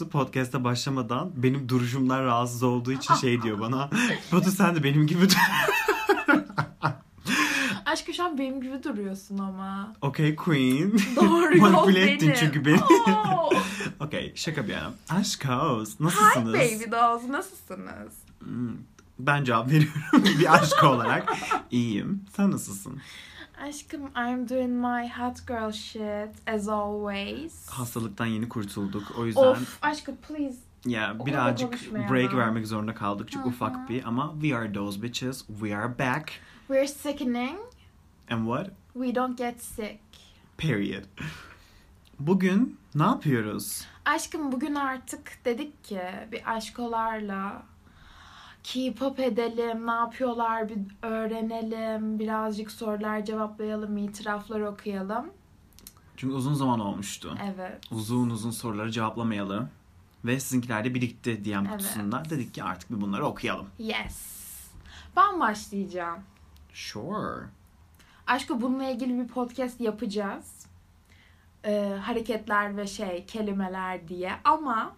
Cansu podcast'a başlamadan benim duruşumdan rahatsız olduğu için şey diyor bana. Batu sen de benim gibi. Aşkım şu an benim gibi duruyorsun ama. okay queen. Doğru yol Manipüle ettin benim. çünkü beni. Oo. okay şaka bir yana. Aşkos Hi nasılsınız? baby dolls nasılsınız? Hmm, Ben cevap veriyorum bir aşk olarak. İyiyim. Sen nasılsın? Aşkım I'm doing my hot girl shit as always. Hastalıktan yeni kurtulduk. O yüzden Of aşkım please. ya kadar birazcık break vermek zorunda kaldık. Çok ufak bir ama we are those bitches. We are back. We're sickening. And what? We don't get sick. Period. Bugün ne yapıyoruz? Aşkım bugün artık dedik ki bir aşkolarla keep up edelim, ne yapıyorlar bir öğrenelim, birazcık sorular cevaplayalım, itiraflar okuyalım. Çünkü uzun zaman olmuştu. Evet. Uzun uzun soruları cevaplamayalı. Ve sizinkiler de birikti DM Evet. kutusunda. Dedik ki artık bir bunları okuyalım. Yes. Ben başlayacağım. Sure. Aşkı bununla ilgili bir podcast yapacağız. Ee, hareketler ve şey, kelimeler diye. Ama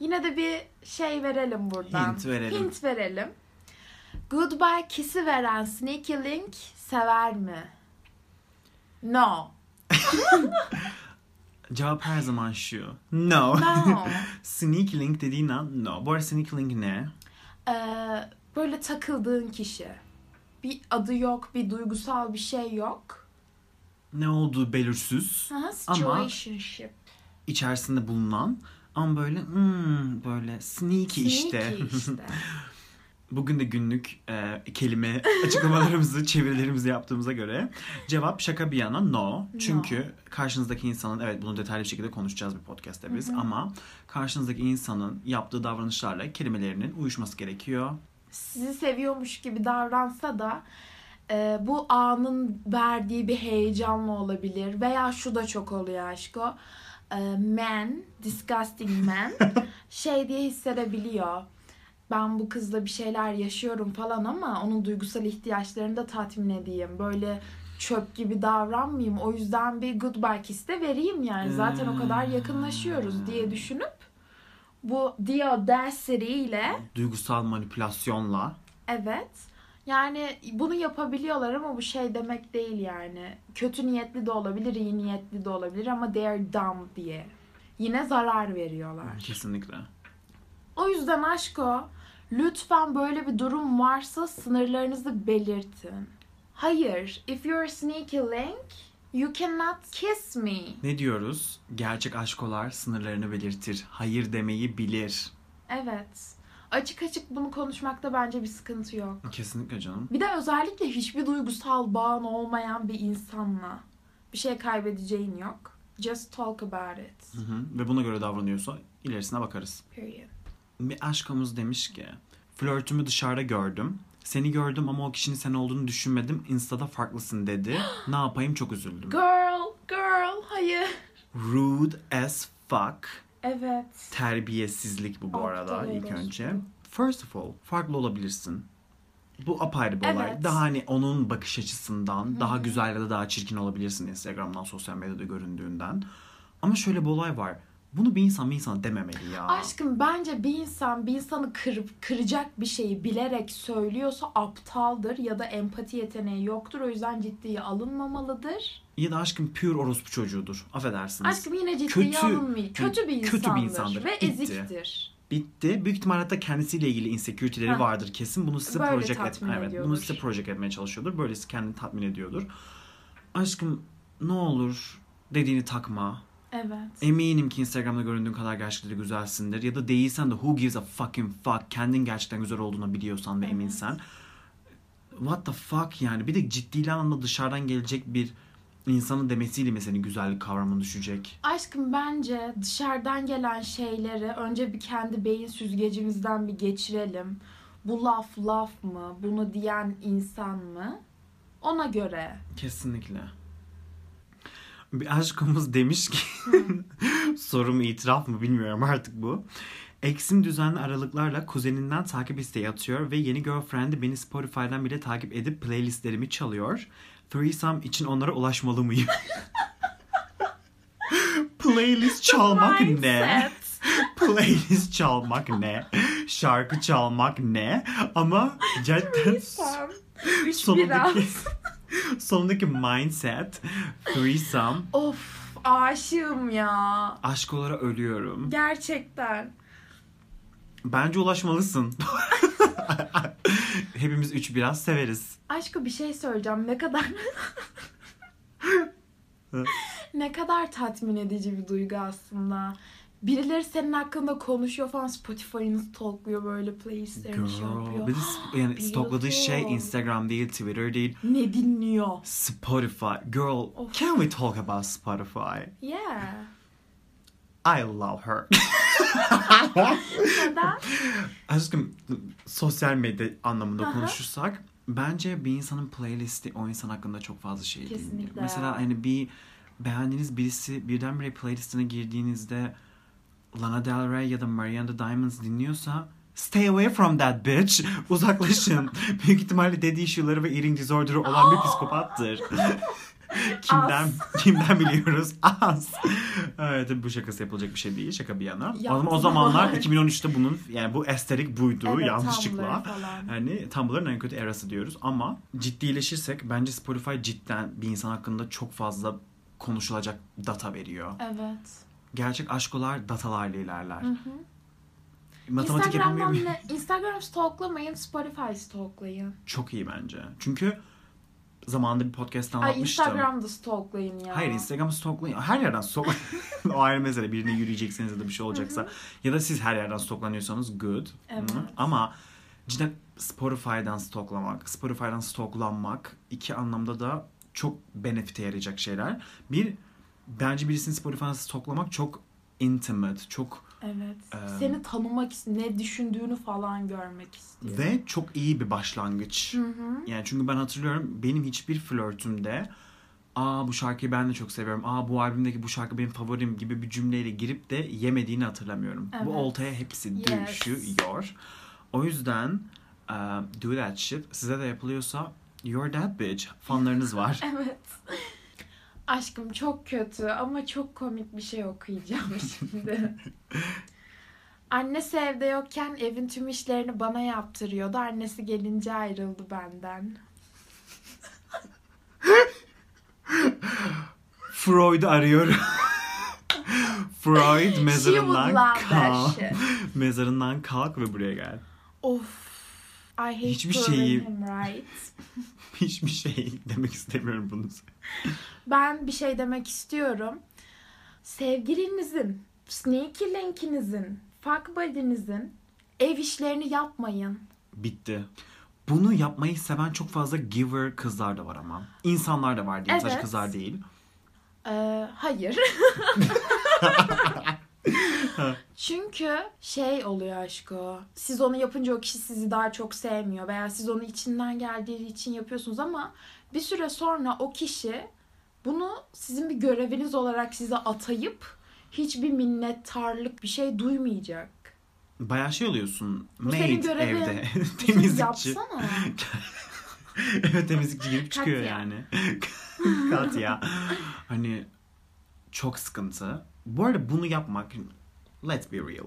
yine de bir şey verelim buradan. Hint verelim. Hint verelim. Goodbye kiss'i veren Sneaky Link sever mi? No. Cevap her zaman şu. No. No. Sneak link dediğin an no. Bu arada sneak link ne? Ee, böyle takıldığın kişi. Bir adı yok, bir duygusal bir şey yok. Ne olduğu belirsiz. Aha, Ama- situationship. içerisinde bulunan ama böyle hmm, böyle sneaky, işte. Sneaky işte. Bugün de günlük e, kelime açıklamalarımızı, çevirilerimizi yaptığımıza göre cevap şaka bir yana no. Çünkü karşınızdaki insanın evet bunu detaylı bir şekilde konuşacağız bir podcast'te biz Hı hı. ama karşınızdaki insanın yaptığı davranışlarla kelimelerinin uyuşması gerekiyor. sizi seviyormuş gibi davransa da e, bu anın verdiği bir heyecanla olabilir. Veya şu da çok oluyor aşko. E, man, disgusting man şey diye hissedebiliyor. Ben bu kızla bir şeyler yaşıyorum falan ama onun duygusal ihtiyaçlarını da tatmin edeyim. Böyle çöp gibi davranmayayım. O yüzden bir goodbye kiss de vereyim yani. Zaten o kadar yakınlaşıyoruz diye düşünüp bu the audacity ile Duygusal manipülasyonla Evet. Yani bunu yapabiliyorlar ama bu şey demek değil yani. Kötü niyetli de olabilir, iyi niyetli de olabilir ama they are dumb diye. Yine zarar veriyorlar. kesinlikle. O yüzden aşko lütfen böyle bir durum varsa sınırlarınızı belirtin. Hayır, if you're sneaky link, you cannot kiss me. Ne diyoruz? Gerçek aşkolar sınırlarını belirtir. Hayır demeyi bilir. Evet. Açık açık bunu konuşmakta bence bir sıkıntı yok. Kesinlikle canım. Bir de özellikle hiçbir duygusal bağın olmayan bir insanla bir şey kaybedeceğin yok. Just talk about it. Hı hı. Ve buna göre davranıyorsa ilerisine bakarız. Period. Bir aşkımız demiş ki flörtümü dışarıda gördüm. Seni gördüm ama o kişinin sen olduğunu düşünmedim. Insta'da farklısın dedi. ne yapayım çok üzüldüm. Girl, girl, hayır. Rude as fuck. Evet. Terbiyesizlik bu bu Aptal arada ilk orospu. önce. First of all farklı olabilirsin. Bu apayrı bir olay. Evet. Daha hani onun bakış açısından daha güzel ya da daha çirkin olabilirsin Instagram'dan, sosyal medyada göründüğünden. Ama şöyle bir olay var. Bunu bir insan bir insana dememeli ya. Aşkım bence bir insan bir insanı kırıp kıracak bir şeyi bilerek söylüyorsa aptaldır ya da empati yeteneği yoktur. O yüzden ciddiye alınmamalıdır. Ya da aşkım pure orospu çocuğudur. Affedersiniz. Aşkım yine ciddiye Kötü- alınmıyor. Kötü bir kötü bir insandır. insandır. Ve Bitti. eziktir. Bitti. Büyük ihtimalle hatta kendisiyle ilgili insecurity'leri vardır kesin. Bunu size Böyle project et, evet, bunu size project etmeye çalışıyordur. Böylesi kendini tatmin ediyordur. Aşkım ne olur dediğini takma. Evet. Eminim ki Instagram'da göründüğün kadar gerçekten güzelsindir. Ya da değilsen de who gives a fucking fuck. Kendin gerçekten güzel olduğunu biliyorsan ve Evet. eminsen. What the fuck yani. Bir de ciddi anlamda dışarıdan gelecek bir insanın demesiyle senin güzellik kavramın düşecek? Aşkım bence dışarıdan gelen şeyleri önce bir kendi beyin süzgecimizden bir geçirelim. Bu laf laf mı? Bunu diyen insan mı? Ona göre. Kesinlikle. Bir aşkımız demiş ki soru mu itiraf mı bilmiyorum artık bu. Eksim düzenli aralıklarla kuzeninden takip isteği atıyor ve yeni girlfriend'i beni Spotify'dan bile takip edip playlistlerimi çalıyor. Threesome için onlara ulaşmalı mıyım? Playlist çalmak ne? Playlist çalmak ne? Şarkı çalmak ne? Ama cidden sonundaki biraz. sonundaki mindset threesome Of aşığım ya. aşk olarak ölüyorum. Gerçekten. Bence ulaşmalısın. Hepimiz üç biraz severiz. Aşkı bir şey söyleyeceğim. Ne kadar ne kadar tatmin edici bir duygu aslında. Birileri senin hakkında konuşuyor falan Spotify'ını stalkluyor böyle playlistlerini şey yapıyor. Bir de yani stokladığı şey. Instagram değil, Twitter değil. Ne dinliyor? Spotify. Girl, Of. can we talk about Spotify? Yeah. I love her. Neden? Aşkım sosyal medya anlamında Aha. konuşursak bence bir insanın playlisti o insan hakkında çok fazla şey dinliyor. Kesinlikle. Mesela hani bir beğendiğiniz birisi birdenbire playlistine girdiğinizde Lana Del Rey ya da Mariana Diamonds dinliyorsa stay away from that bitch. Uzaklaşın. Büyük ihtimalle dediği issue'ları ve eating disorder'ı olan bir psikopattır. kimden kimden biliyoruz? Az. Evet tabii bu şakası yapılacak bir şey değil. Şaka bir yana. Ama o zamanlar 2013'te bunun yani bu esterik buydu Evet, yanlışlıkla. Tumblr. Yani Tumblr'ın en kötü erası diyoruz ama ciddileşirsek bence Spotify cidden bir insan hakkında çok fazla konuşulacak data veriyor. Evet. Gerçek aşkolar datalarla ilerler. Hı hı. Matematik yapamıyor Instagram'dan muyum? ne? Instagram stalklamayın, Spotify stalklayın. Çok iyi bence. Çünkü zamanında bir podcast'ta Ay anlatmıştım. Instagram'da stalklayın ya. Hayır Instagram'ı stalklayın. Her yerden stalklayın. o ayrı mesele. Birine yürüyecekseniz ya da bir şey olacaksa. ya da siz her yerden stalklanıyorsanız good. Evet. Hı. Ama cidden Spotify'dan stalklamak, Spotify'dan stalklanmak iki anlamda da çok benefite yarayacak şeyler. Bir, bence birisini Spotify'dan stalklamak çok intimate, çok Evet. Eee, Seni tanımak ne düşündüğünü falan görmek istiyor. ve çok iyi bir başlangıç. Hı hı. Yani çünkü ben hatırlıyorum benim hiçbir flörtümde aa bu şarkıyı ben de çok seviyorum. Aa bu albümdeki bu şarkı benim favorim gibi bir cümleyle girip de yemediğini hatırlamıyorum. Evet. Bu oltaya hepsi Yes. düşüyor. O yüzden uh, do that shit. Size de yapılıyorsa you're that bitch. Fanlarınız var. Evet. Aşkım çok kötü ama çok komik bir şey okuyacağım şimdi. Annesi evde yokken evin tüm işlerini bana yaptırıyordu. Annesi gelince ayrıldı benden. Freud'u arıyorum. Freud She would mezarından kalk. Mezarından kalk ve buraya gel. Of. I hate Hiçbir şeyi- him right. Hiçbir şey demek istemiyorum bunu. Ben bir şey demek istiyorum. Sevgilinizin, sneaky linkinizin, fuck buddy'nizin ev işlerini yapmayın. Bitti. Bunu yapmayı seven çok fazla giver kızlar da var ama. İnsanlar da var. Sadece Evet. kızlar değil. Ee, hayır. Çünkü şey oluyor aşko. Siz onu yapınca o kişi sizi daha çok sevmiyor veya siz onu içinden geldiği için yapıyorsunuz ama bir süre sonra o kişi bunu sizin bir göreviniz olarak size atayıp hiçbir minnettarlık bir şey duymayacak. Bayağı şey oluyorsun. Bu senin Maid görevin. evde. Şey temizlikçi. Yapsana. evet temizlikçi girip çıkıyor Katya. yani. Katya. Hani çok sıkıntı. Bu arada bunu yapmak let's be real.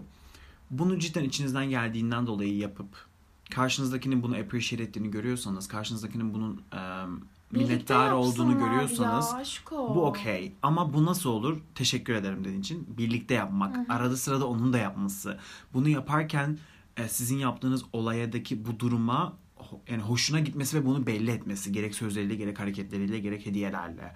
Bunu cidden içinizden geldiğinden dolayı yapıp karşınızdakinin bunu appreciate ettiğini görüyorsanız, karşınızdakinin bunun Birlikte minnettar olduğunu görüyorsanız ya bu okey. Ama bu nasıl olur? Teşekkür ederim dediğin için. Birlikte yapmak. Hı hı. Arada sırada onun da yapması. Bunu yaparken e, sizin yaptığınız olayadaki bu duruma yani hoşuna gitmesi ve bunu belli etmesi. Gerek sözleriyle, gerek hareketleriyle, gerek hediyelerle.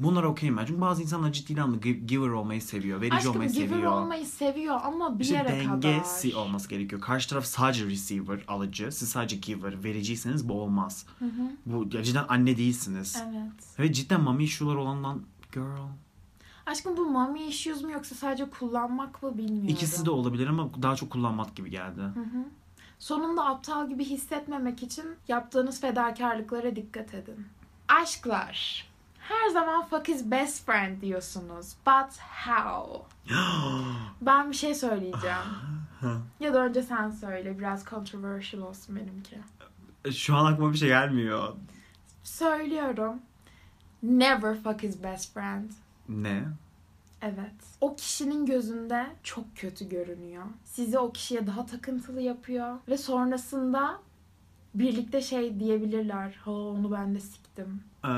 Bunlar okeyim ben. Çünkü bazı insanlar ciddi anlamda gi- giver olmayı seviyor. Verici Aşkım olmayı giver seviyor. olmayı seviyor ama bir İşte yere dengesi kadar. olması gerekiyor. Karşı taraf sadece receiver, alıcı. Siz sadece giver, vericiyseniz bu olmaz. Hı hı. Bu cidden anne değilsiniz. Evet. Ve cidden mami issue'lar olandan girl. Aşkım bu mommy issues mu yoksa sadece kullanmak mı bilmiyorum. İkisi de olabilir ama daha çok kullanmak gibi geldi. Hı hı. Sonunda aptal gibi hissetmemek için yaptığınız fedakarlıklara dikkat edin. Aşklar. Her zaman fuck is best friend diyorsunuz. But how? Ben bir şey söyleyeceğim. ya da önce sen söyle. Biraz controversial olsun benimki. Şu an aklıma bir şey gelmiyor. Söylüyorum. Never fuck his best friend. Ne? Evet. O kişinin gözünde çok kötü görünüyor. Sizi o kişiye daha takıntılı yapıyor. Ve sonrasında birlikte şey diyebilirler. Ha onu ben de siktim. Eee,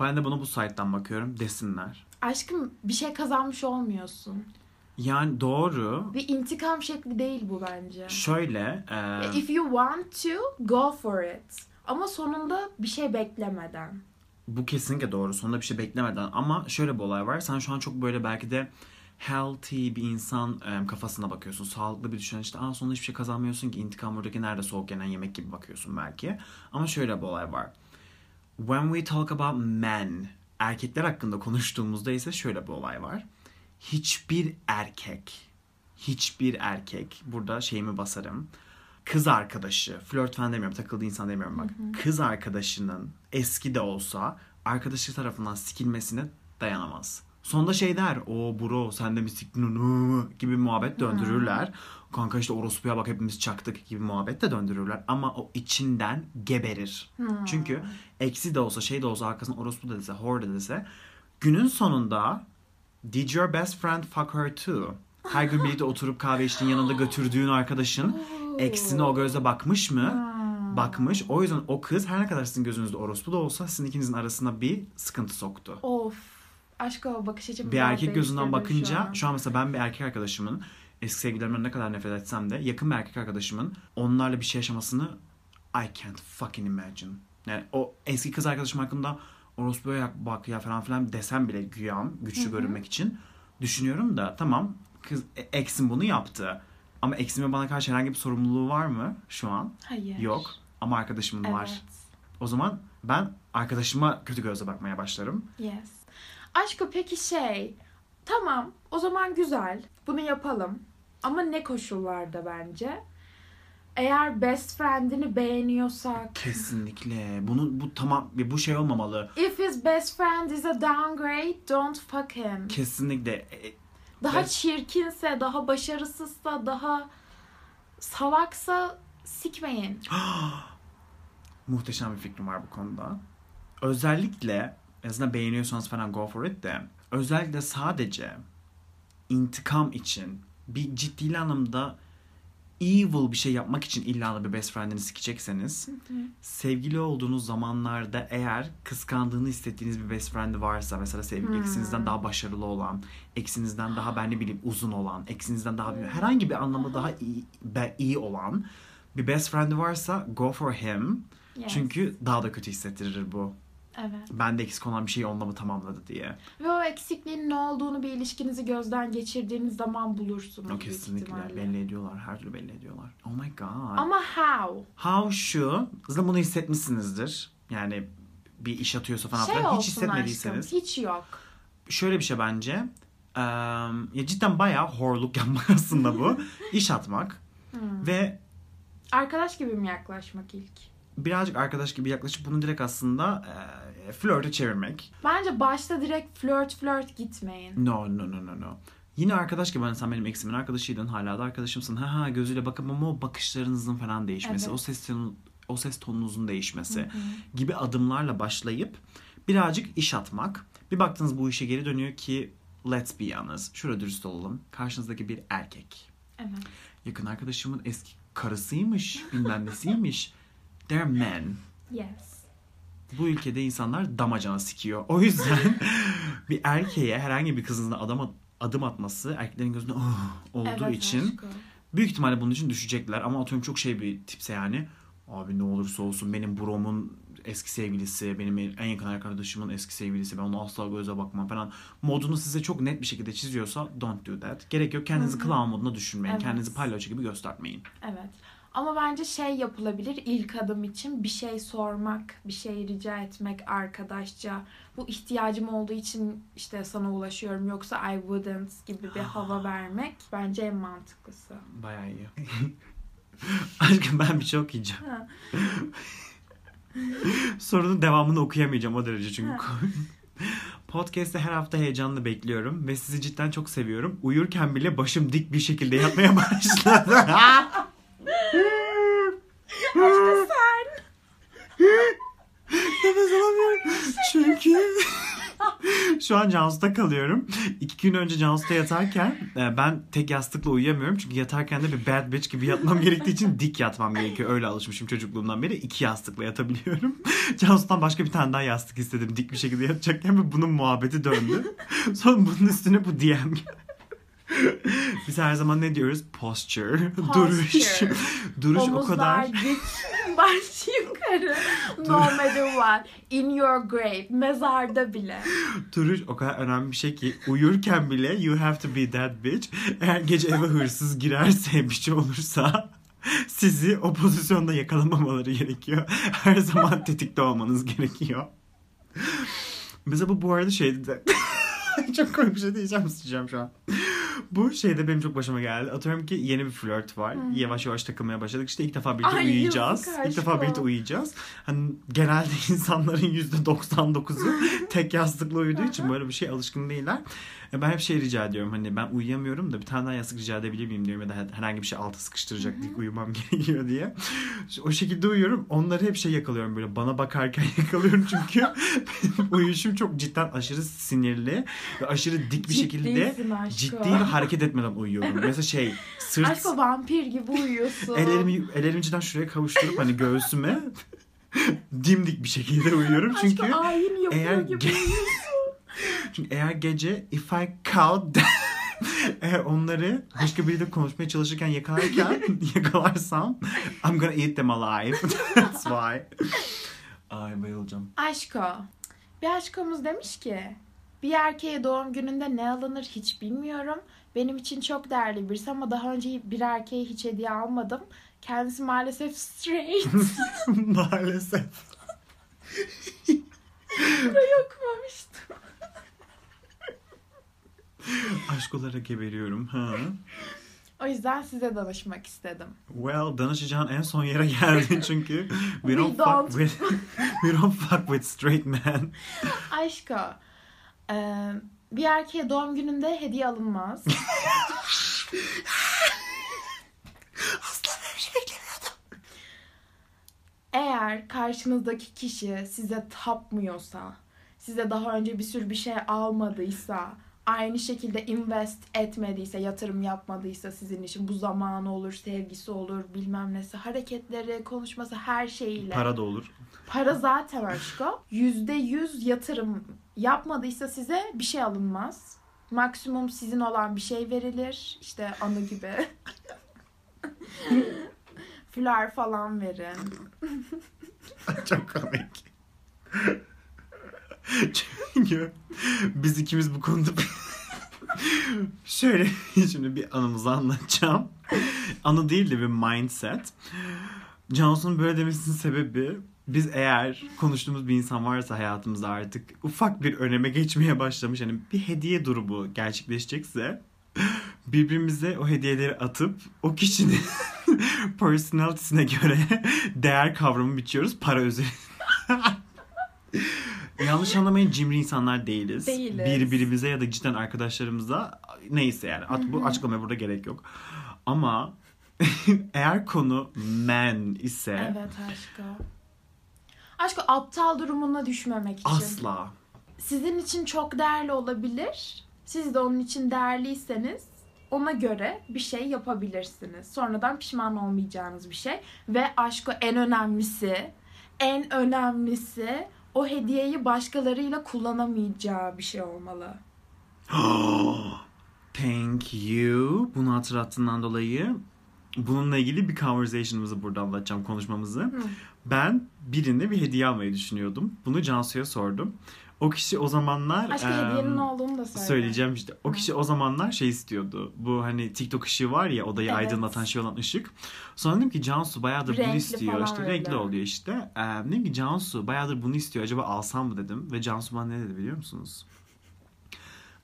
ben de bunu bu site'dan bakıyorum. Desinler. Aşkım bir şey kazanmış olmuyorsun. Yani doğru. Bir intikam şekli değil bu bence. Şöyle. eee, If you want to, go for it. Ama sonunda bir şey beklemeden. Bu kesinlikle doğru. Sonunda bir şey beklemeden. Ama şöyle bir olay var. Sen şu an çok böyle belki de healthy bir insan e, kafasına bakıyorsun. Sağlıklı bir düşünen işte Aa, sonunda hiçbir şey kazanmıyorsun ki intikam buradaki nerede soğuk yenen yemek gibi bakıyorsun belki. Ama şöyle bir olay var. When we talk about men, erkekler hakkında konuştuğumuzda ise şöyle bir olay var. Hiçbir erkek, hiçbir erkek, burada şeyimi basarım. Kız arkadaşı, flört falan demiyorum, takıldığı insan demiyorum bak. Kız arkadaşının eski de olsa arkadaşı tarafından sikilmesine dayanamaz. Sonunda şey der, o bro sen de mi siktin gibi muhabbet döndürürler. Kanka işte orospuya bak hepimiz çaktık gibi muhabbet de döndürürler. Ama o içinden geberir. Çünkü eksi de olsa şey de olsa arkasından orospu da dese, whore da dese günün sonunda did your best friend fuck her too? Her gün birlikte oturup kahve içtiğin yanında götürdüğün arkadaşın eksine o gözle bakmış mı? Bakmış. O yüzden o kız her ne kadar sizin gözünüzde orospu da olsa sizin ikinizin arasına bir sıkıntı soktu. Of. Aşk o bakış açımı Bir erkek gözünden bakınca an. şu an mesela ben bir erkek arkadaşımın eski sevgililerimden ne kadar nefret etsem de yakın bir erkek arkadaşımın onlarla bir şey yaşamasını I can't fucking imagine. Yani o eski kız arkadaşım hakkında orospuya yak- bak ya falan filan desem bile güyam güçlü görünmek için düşünüyorum da tamam kız e, eksim bunu yaptı. Ama eksimin bana karşı herhangi bir sorumluluğu var mı şu an? Hayır. Yok. Ama arkadaşımın Evet. var. O zaman ben arkadaşıma kötü gözle bakmaya başlarım. Yes. Aşkı peki şey. Tamam o zaman güzel. Bunu yapalım. Ama ne koşullarda bence? Eğer best friend'ini beğeniyorsak. Kesinlikle. Bunu bu tamam bu şey olmamalı. If his best friend is a downgrade, don't fuck him. Kesinlikle. E, Daha Best- çirkinse, daha başarısızsa, daha salaksa sikmeyin. Muhteşem bir fikrim var bu konuda. Özellikle en azından beğeniyorsanız falan go for it de özellikle sadece intikam için bir ciddi anlamda evil bir şey yapmak için illa da bir best friend'ini sikecekseniz sevgili olduğunuz zamanlarda eğer kıskandığını hissettiğiniz bir best friend varsa mesela sevgili Hmm. eksinizden daha başarılı olan, eksinizden daha ben ne bileyim uzun olan, eksinizden daha herhangi bir anlamda daha iyi, be- iyi olan bir best friend varsa go for him. Yes. Çünkü daha da kötü hissettirir bu. Evet. Bende eksik olan bir şeyi onunla mı tamamladı diye. Ve o eksikliğin ne olduğunu bir ilişkinizi gözden geçirdiğiniz zaman bulursunuz. O kesinlikle belli ediyorlar. Her türlü belli ediyorlar. Oh my god. Ama how? How şu, zaten bunu hissetmişsinizdir. Yani bir iş atıyorsa falan şey olsun hiç hissetmediyseniz. aşkım. Hiç yok. Şöyle bir şey bence. Eee, ya cidden bayağı horluk yapmak aslında bu. İş atmak. Hmm. Ve Arkadaş gibi mi yaklaşmak ilk? Birazcık arkadaş gibi yaklaşıp bunu direkt aslında eee flörte çevirmek. Bence başta direkt flört flört gitmeyin. No no no no no. Yine arkadaş gibi hani sen benim eksimin arkadaşıydın hala da arkadaşımsın. Ha ha gözüyle bakıp ama o bakışlarınızın falan değişmesi, Evet. o ses o ses tonunuzun değişmesi gibi adımlarla başlayıp birazcık iş atmak. Bir baktınız bu işe geri dönüyor ki let's be honest. Şurada dürüst olalım. Karşınızdaki bir erkek. Evet. Yakın arkadaşımın eski karısıymış, bilmem nesiymiş. They're men. Yes. Bu ülkede insanlar damacana sikiyor. O yüzden bir erkeğe herhangi bir kızın adım, at- adım atması erkeklerin gözünde "Oh!" olduğu evet, için aşkım. büyük ihtimalle bunun için düşecekler. Ama atıyorum çok şey bir tipse yani. Abi ne olursa olsun benim bromun eski sevgilisi, benim en yakın arkadaşımın eski sevgilisi, ben ona asla göze bakmam falan. Modunu size çok net bir şekilde çiziyorsa don't do that. Gerek yok kendinizi clown moduna düşürmeyin. Evet. Kendinizi palyaço gibi göstermeyin. Evet. Ama bence şey yapılabilir ilk adım için bir şey sormak, bir şey rica etmek arkadaşça. Bu ihtiyacım olduğu için işte sana ulaşıyorum yoksa I wouldn't gibi bir hava vermek bence en mantıklısı. Bayağı iyi. Aşkım ben bir şey okuyacağım. Sorunun devamını okuyamayacağım o derece çünkü. Podcast'te her hafta heyecanla bekliyorum ve sizi cidden çok seviyorum. Uyurken bile başım dik bir şekilde yatmaya başladı. Aşkım sen. Nefes alamıyorum. Çünkü Şu an Cansu'da kalıyorum. İki gün önce Cansu'da yatarken e, ben tek yastıkla uyuyamıyorum. Çünkü yatarken de bir bad bitch gibi yatmam gerektiği için dik yatmam gerekiyor. Öyle alışmışım çocukluğumdan beri. iki yastıkla yatabiliyorum. Cansu'dan başka bir tane daha yastık istedim. Dik bir şekilde yatacakken ve bunun muhabbeti döndü. Sonra bunun üstüne bu DM Biz her zaman ne diyoruz? Posture. Duruş. Posture. Duruş o Omuzlar kadar dik, baş yukarı. No matter what. In your grave. Mezarda bile. Duruş o kadar önemli bir şey ki uyurken bile you have to be that bitch. Eğer gece eve hırsız girerse bir şey olursa sizi o pozisyonda yakalamamaları gerekiyor. Her zaman tetikte olmanız gerekiyor. Mesela bu bu arada şeydi de çok komik bir şey diyeceğim isteyeceğim şu an. Bu şeyde benim çok başıma geldi. Atıyorum ki yeni bir flört var. Yavaş yavaş takılmaya başladık. İşte ilk defa birlikte Ay, uyuyacağız. İlk defa birlikte uyuyacağız. Hani genelde insanların %99'u tek yastıkla uyuduğu için böyle bir şey alışkın değiller. E, Ben hep şey rica ediyorum hani ben uyuyamıyorum da bir tane daha yastık rica edebilir miyim diyorum ya da herhangi bir şey alta sıkıştıracak diye uyumam gerekiyor diye. O şekilde uyuyorum. Onları hep şey yakalıyorum böyle bana bakarken yakalıyorum çünkü uyuşum çok cidden aşırı sinirli ve aşırı dik bir şekilde ciddi hareket etmeden uyuyorum. Mesela şey sırt Aşko vampir gibi uyuyorsun. ellerimi ellerimi cidden şuraya kavuşturup hani göğsüme dimdik bir şekilde uyuyorum çünkü Aşko ayin yapıyor eğer gibi uyuyorsun. çünkü eğer gece if I count eğer onları başka biriyle konuşmaya çalışırken yakalarken yakalarsam I'm gonna eat them alive. That's why. Ay bayılacağım. Aşko. Bir aşkomuz demiş ki bir erkeğe doğum gününde ne alınır hiç bilmiyorum. Benim için çok değerli birisi ama daha önce bir erkeğe hiç hediye almadım. Kendisi maalesef straight. Maalesef. Burayı okumamıştım. Aşk olarak geberiyorum. Ha. O yüzden size danışmak istedim. Well, danışacağın en son yere geldin çünkü we We don't, don't. fuck with we don't fuck with straight men. Aşko. eee, bir erkeğe doğum gününde hediye alınmaz. Asla böyle şey beklemiyordum. Eğer karşınızdaki kişi size tapmıyorsa, size daha önce bir sürü bir şey almadıysa, aynı şekilde invest etmediyse, yatırım yapmadıysa sizin için bu zamanı olur, sevgisi olur, bilmem nesi, hareketleri, konuşması her şeyiyle. Para da olur. Para zaten aşko. Yüzde yüz yatırım yapmadıysa size bir şey alınmaz. Maksimum sizin olan bir şey verilir. İşte anı gibi. Fular falan verin. Çok komik. Çünkü biz ikimiz bu konuda şöyle şimdi bir anımızı anlatacağım. Anı değil de bir mindset. Cansu'nun böyle demesinin sebebi biz eğer konuştuğumuz bir insan varsa hayatımızda artık ufak bir öneme geçmeye başlamış hani bir hediye durumu gerçekleşecekse birbirimize o hediyeleri atıp o kişinin personalitesine göre değer kavramı biçiyoruz para üzerine. Yanlış anlamayın cimri insanlar değiliz. Değiliz. Birbirimize ya da cidden arkadaşlarımıza neyse yani at, bu açıklamaya burada gerek yok. Ama eğer konu men ise Evet aşko. Aşko aptal durumuna düşmemek için. asla Sizin için çok değerli olabilir. Siz de onun için değerliyseniz ona göre bir şey yapabilirsiniz. Sonradan pişman olmayacağınız bir şey. Ve aşko en önemlisi, en önemlisi o hediyeyi başkalarıyla kullanamayacağı bir şey olmalı. Thank you. Bunu hatırlattığından dolayı bununla ilgili bir conversation'ımızı burada anlatacağım konuşmamızı. Ben birine bir hediye almayı düşünüyordum. Bunu Cansu'ya sordum. O kişi o zamanlar Aşko em, hediyenin olduğunu da söyle. söyleyeceğim işte. O kişi o zamanlar şey istiyordu. Bu hani TikTok ışığı var ya odayı Evet. aydınlatan şey olan ışık. Sonra dedim ki Cansu bayağıdır bunu Renkli istiyor. falan İşte öyle. renkli oluyor işte. Ee, dedim ki Cansu bayağıdır bunu istiyor. Acaba alsam mı dedim. Ve Cansu bana ne dedi biliyor musunuz?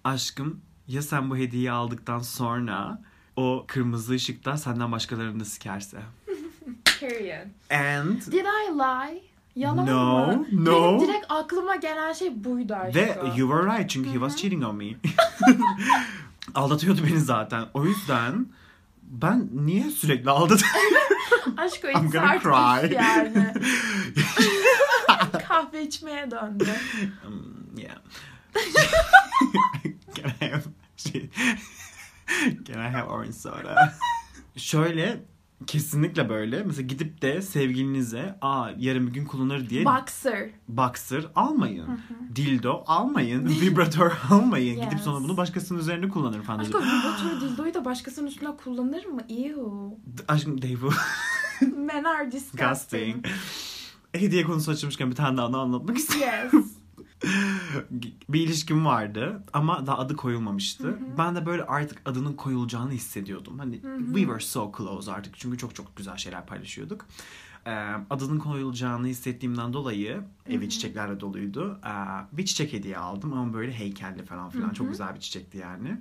Aşkım ya sen bu hediyeyi aldıktan sonra o kırmızı ışıkta senden başkalarını sikerse. Period. And Did I lie? Yalan No, mı? no. Benim direkt aklıma gelen şey buydu aşko. Ve you were right çünkü he was cheating on me. Aldatıyordu beni zaten. O yüzden ben niye sürekli aldatıyorum? Aşko I'm it's gonna cry. yani. Kahve içmeye döndü. Um, yeah. Can I have şey, Can I have orange soda? Şöyle kesinlikle böyle. Mesela gidip de sevgilinize aa yarın bir gün kullanır diye Boxer. boxer almayın. Dildo almayın. Vibratör almayın. Gidip Yes. sonra bunu başkasının üzerine kullanır falan. Aşkım vibratör dildoyu da başkasının üstüne kullanır mı? Ew. Aşkım Dave. Men are disgusting. Disgusting. Hediye konusu açılmışken bir tane daha onu anlatmak istiyorum. Yes. bir ilişkim vardı ama daha adı koyulmamıştı. Ben de böyle artık adının koyulacağını hissediyordum. Hani we were so close artık çünkü çok çok güzel şeyler paylaşıyorduk. Ee, adının koyulacağını hissettiğimden dolayı evi çiçeklerle doluydu. Ee, bir çiçek hediye aldım ama böyle heykelli falan filan. Çok güzel bir çiçekti yani.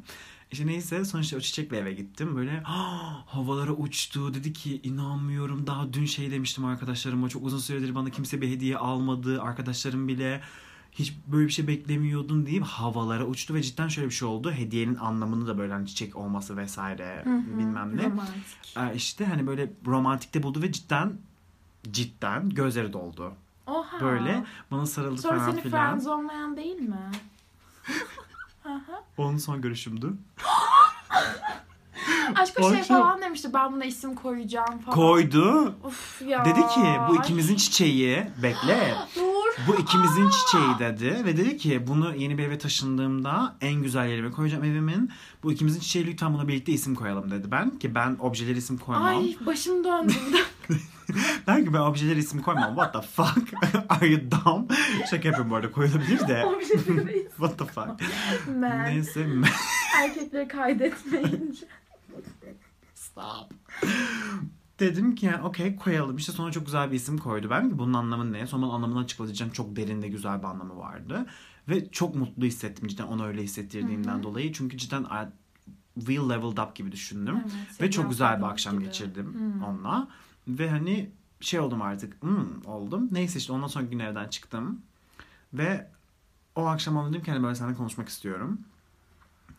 İşte neyse sonuçta o çiçekle eve gittim. Böyle "Ah, havalara uçtu. Dedi ki inanmıyorum. Daha dün şey demiştim arkadaşlarıma. Çok uzun süredir bana kimse bir hediye almadı. Arkadaşlarım bile hiç böyle bir şey beklemiyordum deyip havalara uçtu ve cidden şöyle bir şey oldu. Hediyenin anlamını da böyle hani çiçek olması vesaire bilmem ne. Romantik. Ee, işte hani böyle romantikte buldu ve cidden cidden gözleri doldu. Oha. Böyle bana sarıldı Sonra falan seni filan. friendzonelayan değil mi? Onun son görüşümdü. Şey şey- falan demişti ben buna isim koyacağım falan. Koydu. Of ya. Dedi ki bu ikimizin çiçeği bekle. Bu ikimizin çiçeği dedi ve dedi ki bunu yeni bir eve taşındığımda en güzel yerime koyacağım evimin. Bu ikimizin çiçeği lütfen buna birlikte isim koyalım dedi. Ben ki ben objelere isim koymam. Ay başım döndü. Ben ki ben objelere isim koymam. What the fuck? Are you dumb? Şaka yapıyorum bu arada koyulabilir de. What the fuck? Men. Neyse. Erkekleri kaydetmeyince. Stop. Dedim ki yani okey koyalım. İşte sonra çok güzel bir isim koydu. Ben ki bunun anlamı ne? Sonra anlamını açıklayacağım. Çok derin de güzel bir anlamı vardı. Ve çok mutlu hissettim cidden onu öyle hissettirdiğinden dolayı. Çünkü cidden we leveled up gibi düşündüm. Evet, Ve çok güzel bir akşam gibi. geçirdim Hmm. onunla. Ve hani şey oldum artık. Hmm, oldum. Neyse işte ondan sonra gün evden çıktım. Ve o akşam dedim ki hani böyle seninle konuşmak istiyorum.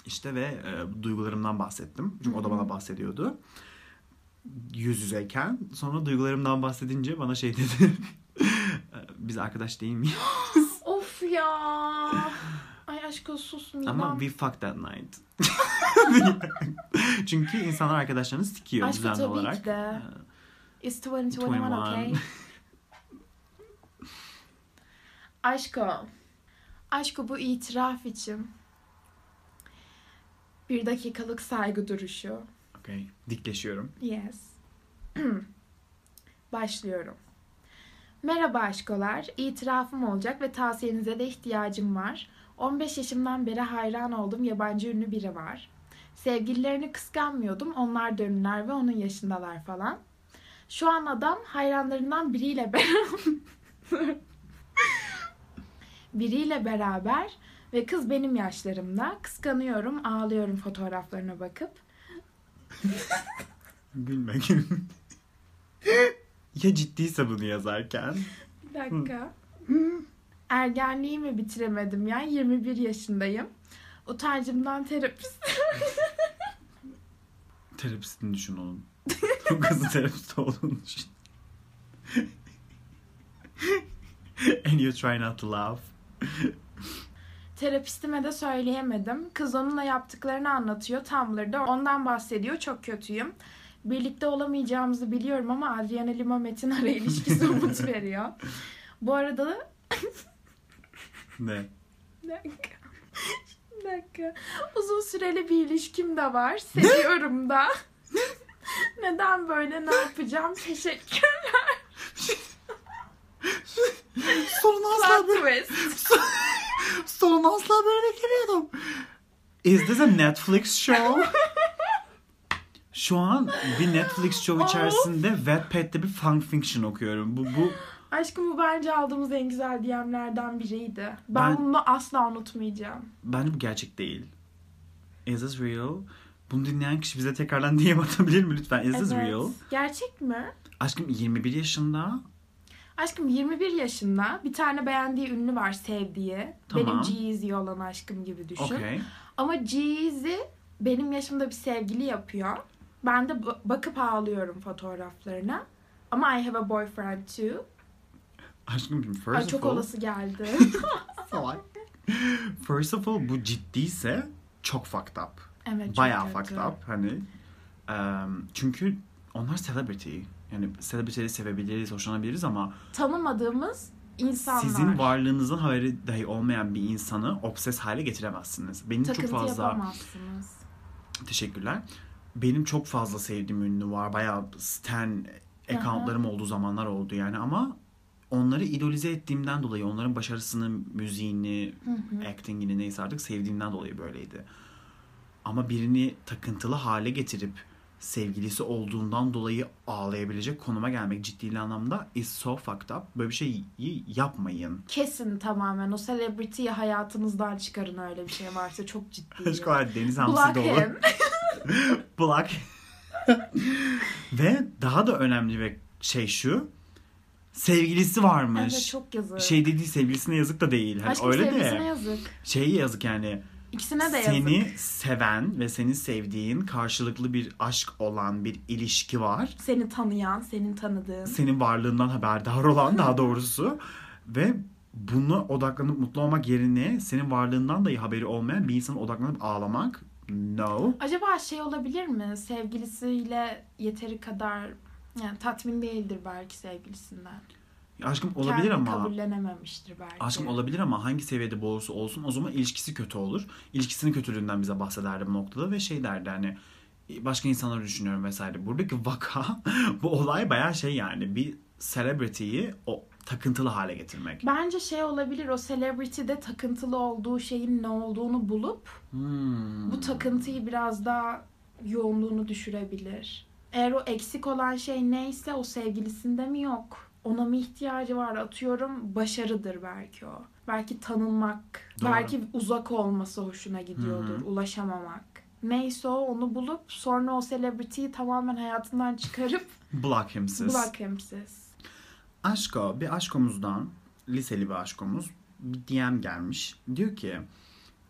İşte ve e, duygularımdan bahsettim. Çünkü o da bana bahsediyordu. Yüz yüzeyken. Sonra duygularımdan bahsedince bana şey dedi. "E, Biz arkadaş değil miyiz? Of ya. Ay sus midem. Ama we fucked that night. Çünkü insanlar arkadaşlarını sikiyor Aşkım düzenli tabii ki olarak. de. E, It's 2021 21. okay? Aşko. Aşko bu itiraf için. Bir dakikalık saygı duruşu. Okay. Dikleşiyorum. Yes. Başlıyorum. Merhaba aşkolar. İtirafım olacak ve tavsiyenize de ihtiyacım var. 15 yaşımdan beri hayran olduğum yabancı ünlü biri var. Sevgililerini kıskanmıyordum. Onlar da ve onun yaşındalar falan. Şu an adam hayranlarından biriyle beraber biriyle beraber ve kız benim yaşlarımda. Kıskanıyorum, ağlıyorum fotoğraflarına bakıp. Gülme ya ciddiyse bunu yazarken? Bir dakika. Ergenliğimi bitiremedim ya. 21 yaşındayım. Utancımdan terapist. Terapistini düşün onun. Bu kızın terapist olduğunu düşün. And you try not to laugh. Terapistime de söyleyemedim. Kız onunla yaptıklarını anlatıyor Tumblr'da. Ondan bahsediyor. Çok kötüyüm. Birlikte olamayacağımızı biliyorum ama Adriana Lima Metin ara ilişkisi umut veriyor. Bu arada da Ne? Dakika. Bir dakika. Uzun süreli bir ilişkim de var. Seviyorum da. Neden böyle ne yapacağım? Teşekkürler. Sorun asla böyle, twist. sorun asla böyle beklemiyordum. Is this a Netflix show? Şu an bir Netflix show içerisinde Wattpad'de bir fan fiction okuyorum. Bu, bu Aşkım bu bence aldığımız en güzel DM'lerden biriydi. Ben, Ben- bunu asla unutmayacağım. bence bu gerçek değil. Is this real? Bunu dinleyen kişi bize tekrardan DM atabilir mi lütfen? Is this Evet. real? Gerçek mi? Aşkım 21 yaşında. Aşkım 21 yaşında bir tane beğendiği ünlü var sevdiği. Tamam. Benim G-Eazy olan aşkım gibi düşün. Okey. Ama G-Eazy benim yaşımda bir sevgili yapıyor. Ben de ba- bakıp ağlıyorum fotoğraflarına. Ama I have a boyfriend too. Aşkım first Ay of çok all. olası geldi. Salak. First of all bu ciddiyse çok fucked up. Evet çok Bayağı kötü. fucked up hani. Em, çünkü onlar celebrity. Yani celebrity'leri sevebiliriz, hoşlanabiliriz ama Tanımadığımız insanlar. sizin varlığınızın haberi dahi olmayan bir insanı obses hale getiremezsiniz. Benim Takıntı çok fazla yapamazsınız. teşekkürler. Benim çok fazla sevdiğim ünlü var. Bayağı stan accountlarım olduğu zamanlar oldu yani ama onları idolize ettiğimden dolayı onların başarısını, müziğini, actingini neyse artık sevdiğimden dolayı böyleydi. Ama birini takıntılı hale getirip sevgilisi olduğundan dolayı ağlayabilecek konuma gelmek ciddi anlamda is so fucked up. Böyle bir şeyi yapmayın. Kesin tamamen o celebrity'yi hayatınızdan çıkarın öyle bir şey varsa çok ciddi. Aşk var deniz hamsi dolu. Black. Ve daha da önemli ve şey şu. Sevgilisi varmış. Evet çok yazık. Şey dediği sevgilisine yazık da değil. Hani Aşkım öyle sevgilisine de yazık. şey yazık yani. İkisine de seni yazık. seven ve seni sevdiğin karşılıklı bir aşk olan bir ilişki var. Seni tanıyan, senin tanıdığın. Senin varlığından haberdar olan daha doğrusu ve bunu odaklanıp mutlu olmak yerine senin varlığından dahi haberi olmayan bir insana odaklanıp ağlamak no. Acaba şey olabilir mi? Sevgilisiyle yeteri kadar yani tatmin değildir belki sevgilisinden. Aşkım olabilir Kendini ama kabullenememiştir belki. Aşkım olabilir ama hangi seviyede bu olursa olsun o zaman ilişkisi kötü olur. İlişkisinin kötülüğünden bize bahsederdi bu noktada ve şey derdi hani başka insanları düşünüyorum vesaire. Buradaki vaka bu olay bayağı şey yani bir celebrity'yi o takıntılı hale getirmek. Bence şey olabilir o celebrity'de takıntılı olduğu şeyin ne olduğunu bulup Hmm. bu takıntıyı biraz daha yoğunluğunu düşürebilir. Eğer o eksik olan şey neyse o sevgilisinde mi yok? Ona mı ihtiyacı var? Atıyorum başarıdır belki o. Belki tanınmak, Doğru. belki uzak olması hoşuna gidiyordur, Hı hı. ulaşamamak. Neyse o onu bulup sonra o celebrity'yi tamamen hayatından çıkarıp Block himsiz. bırak hemsiz. Aşko, bir aşkomuzdan, liseli bir aşkomuz bir DM gelmiş. Diyor ki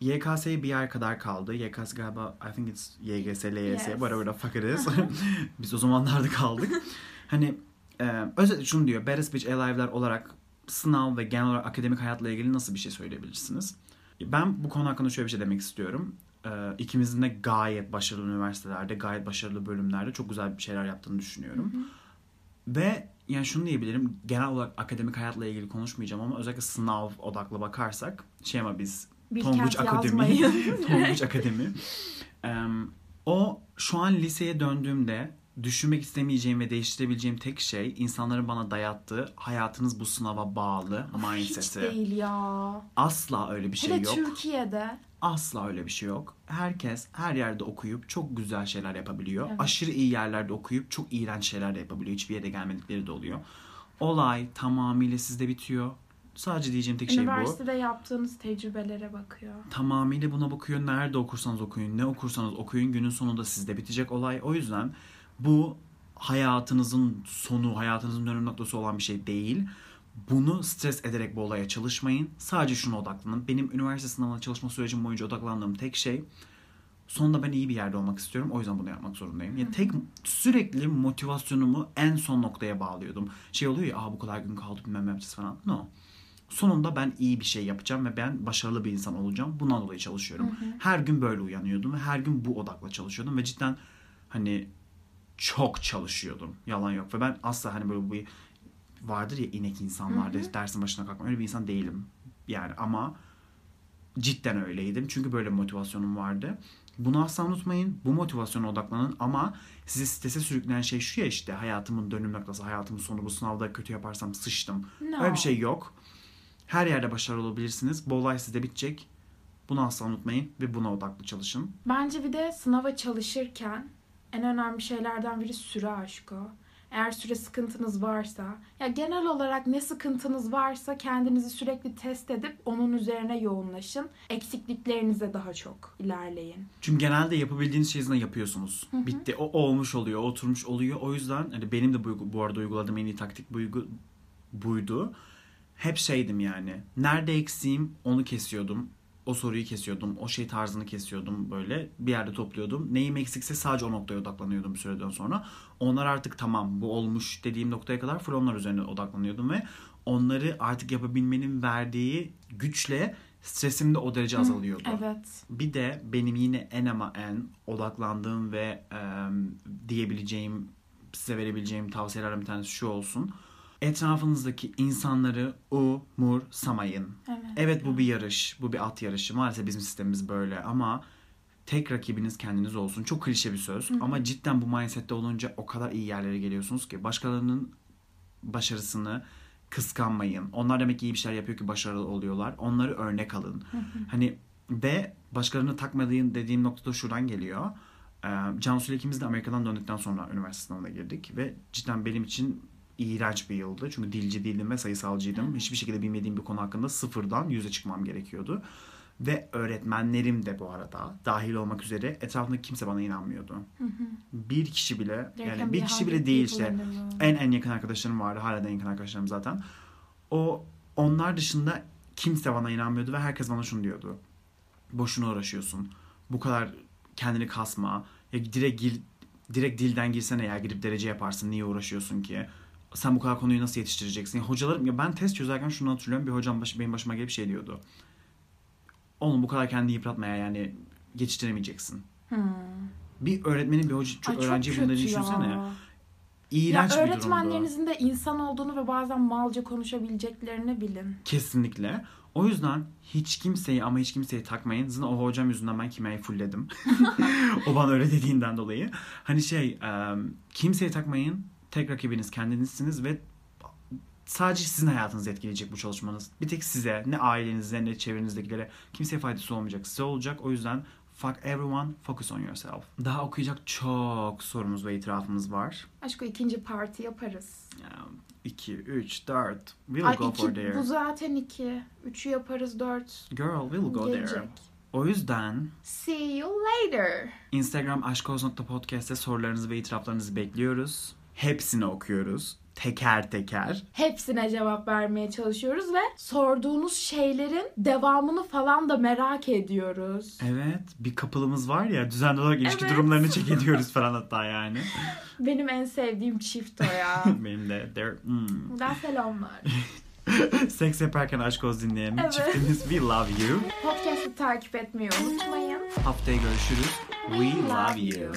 YKS'ye bir ay kadar kaldı. YKS galiba I think it's YGS, LYS, Yes. whatever the fuck it is. Biz o zamanlarda kaldık. hani e, özetle şunu diyor. Better Speech Alive'ler olarak sınav ve genel olarak akademik hayatla ilgili nasıl bir şey söyleyebilirsiniz? Ben bu konu hakkında şöyle bir şey demek istiyorum. E, ikimizin de gayet başarılı üniversitelerde, gayet başarılı bölümlerde çok güzel bir şeyler yaptığını düşünüyorum. Ve yani şunu diyebilirim. Genel olarak akademik hayatla ilgili konuşmayacağım ama özellikle sınav odaklı bakarsak şey ama biz Tonguç Akademi. Tonguç Akademi. Em, o şu an liseye döndüğümde düşünmek istemeyeceğim ve değiştirebileceğim tek şey insanların bana dayattığı hayatınız bu sınava bağlı Hiç mindseti. değil ya. Asla öyle bir şey Hele yok. Türkiye'de. Asla öyle bir şey yok. Herkes her yerde okuyup çok güzel şeyler yapabiliyor. Evet. Aşırı iyi yerlerde okuyup çok iğrenç şeyler de yapabiliyor. Hiçbir yere gelmedikleri de oluyor. Olay tamamıyla sizde bitiyor. Sadece diyeceğim tek şey bu. Üniversitede yaptığınız tecrübelere bakıyor. Tamamıyla buna bakıyor. Nerede okursanız okuyun, ne okursanız okuyun. Günün sonunda sizde bitecek olay. O yüzden bu hayatınızın sonu, hayatınızın dönüm noktası olan bir şey değil. Bunu stres ederek bu olaya çalışmayın. Sadece şuna odaklanın. Benim üniversite sınavına çalışma sürecim boyunca odaklandığım tek şey sonunda ben iyi bir yerde olmak istiyorum. O yüzden bunu yapmak zorundayım. Yani tek sürekli motivasyonumu en son noktaya bağlıyordum. Şey oluyor ya, Aa, bu kadar gün kaldı bilmem ne yapacağız falan. No. Sonunda ben iyi bir şey yapacağım ve ben başarılı bir insan olacağım. Bundan dolayı çalışıyorum. Her gün böyle uyanıyordum ve her gün bu odakla çalışıyordum ve cidden hani çok çalışıyordum. Yalan yok. Ve ben asla hani böyle bir vardır ya inek insanlarda dersin başına kalkma. Öyle bir insan değilim. Yani ama cidden öyleydim. Çünkü böyle bir motivasyonum vardı. Bunu asla unutmayın. Bu motivasyona odaklanın ama sizi strese sürükleyen şey şu ya işte hayatımın dönüm noktası, hayatımın sonu bu sınavda kötü yaparsam sıçtım. No. Öyle bir şey yok. Her yerde başarılı olabilirsiniz. Bu olay sizde bitecek. Bunu asla unutmayın ve buna odaklı çalışın. Bence bir de sınava çalışırken en önemli şeylerden biri süre aşkı. Eğer süre sıkıntınız varsa, ya genel olarak ne sıkıntınız varsa kendinizi sürekli test edip onun üzerine yoğunlaşın. Eksikliklerinize daha çok ilerleyin. Çünkü genelde yapabildiğiniz şeyi zaten yapıyorsunuz. Bitti. O olmuş oluyor, oturmuş oluyor. O yüzden hani benim de bu, bu arada uyguladığım en iyi taktik buygu, buydu. Hep şeydim yani. Nerede eksiğim onu kesiyordum. O soruyu kesiyordum. O şey tarzını kesiyordum böyle. Bir yerde topluyordum. Neyim eksikse sadece o noktaya odaklanıyordum bir süreden sonra. Onlar artık tamam bu olmuş dediğim noktaya kadar full onlar üzerine odaklanıyordum ve onları artık yapabilmenin verdiği güçle stresim de o derece azalıyordu. Evet. Bir de benim yine en ama en odaklandığım ve e, diyebileceğim, size verebileceğim tavsiyelerden bir tanesi şu olsun. Etrafınızdaki insanları umursamayın. Evet. Evet bu bir yarış, bu bir at yarışı. Maalesef bizim sistemimiz böyle ama tek rakibiniz kendiniz olsun. Çok klişe bir söz ama cidden bu mindsette olunca o kadar iyi yerlere geliyorsunuz ki başkalarının başarısını kıskanmayın. Onlar demek ki iyi bir şeyler yapıyor ki başarılı oluyorlar. Onları örnek alın. Hani ve başkalarını takmadığın dediğim noktada şuradan geliyor. Cansu ile ikimiz de Amerika'dan döndükten sonra üniversite sınavına girdik ve cidden benim için iğrenç bir yıldı. Çünkü dilci değildim ve sayısalcıydım. Hiçbir şekilde bilmediğim bir konu hakkında sıfırdan yüze çıkmam gerekiyordu. Ve öğretmenlerim de bu arada dahil olmak üzere etrafımda kimse bana inanmıyordu. Bir kişi bile There yani bir kişi bile değil işte en en yakın arkadaşlarım vardı. Hala da en yakın arkadaşlarım zaten. O onlar dışında kimse bana inanmıyordu ve herkes bana şunu diyordu. Boşuna uğraşıyorsun. Bu kadar kendini kasma. Ya direkt gir, direkt dilden girsene ya gidip derece yaparsın. Niye uğraşıyorsun ki? Sen bu kadar konuyu nasıl yetiştireceksin? Ya hocalarım ya ben test çözerken şunu hatırlıyorum. Bir hocam başı, benim başıma gelip şey diyordu. Oğlum bu kadar kendini yıpratmaya yani geçiştiremeyeceksin. Hmm. Bir öğretmenin bir hoca, çok Ay, öğrenciyi bunları düşünsene. Ya. İğrenç ya bir öğretmenlerinizin de insan olduğunu ve bazen malca konuşabileceklerini bilin. Kesinlikle. O yüzden hiç kimseyi ama hiç kimseyi takmayın. Zaten o hocam yüzünden ben kimyayı fullledim. o bana öyle dediğinden dolayı. Hani şey kimseyi takmayın. Tek rakibiniz kendinizsiniz ve sadece sizin hayatınızı etkileyecek bu çalışmanız. Bir tek size, ne ailenize, ne çevrenizdekilere kimseye faydası olmayacak. Size olacak. O yüzden fuck everyone, focus on yourself. Daha okuyacak çok sorumuz ve itirafımız var. Aşkı ikinci parti yaparız. 2, 3, 4. We'll Ay go iki, for there. bu zaten iki. Üçü yaparız dört. Girl, we'll go Gelecek. there. O yüzden See you later. Instagram aşkoz.podcast'te sorularınızı ve itiraflarınızı bekliyoruz. Hepsini okuyoruz. Teker teker. Hepsine cevap vermeye çalışıyoruz ve sorduğunuz şeylerin devamını falan da merak ediyoruz. Evet bir kapılımız var ya düzenli olarak ilişki Evet. durumlarını çek ediyoruz falan hatta yani. Benim en sevdiğim çift o ya. Benim de there, hmm. Buradan selamlar. Seks yaparken aşkoz dinleyen Evet. çiftimiz we love you. Podcast'ı takip etmeyi unutmayın. Haftaya görüşürüz. We love you. you.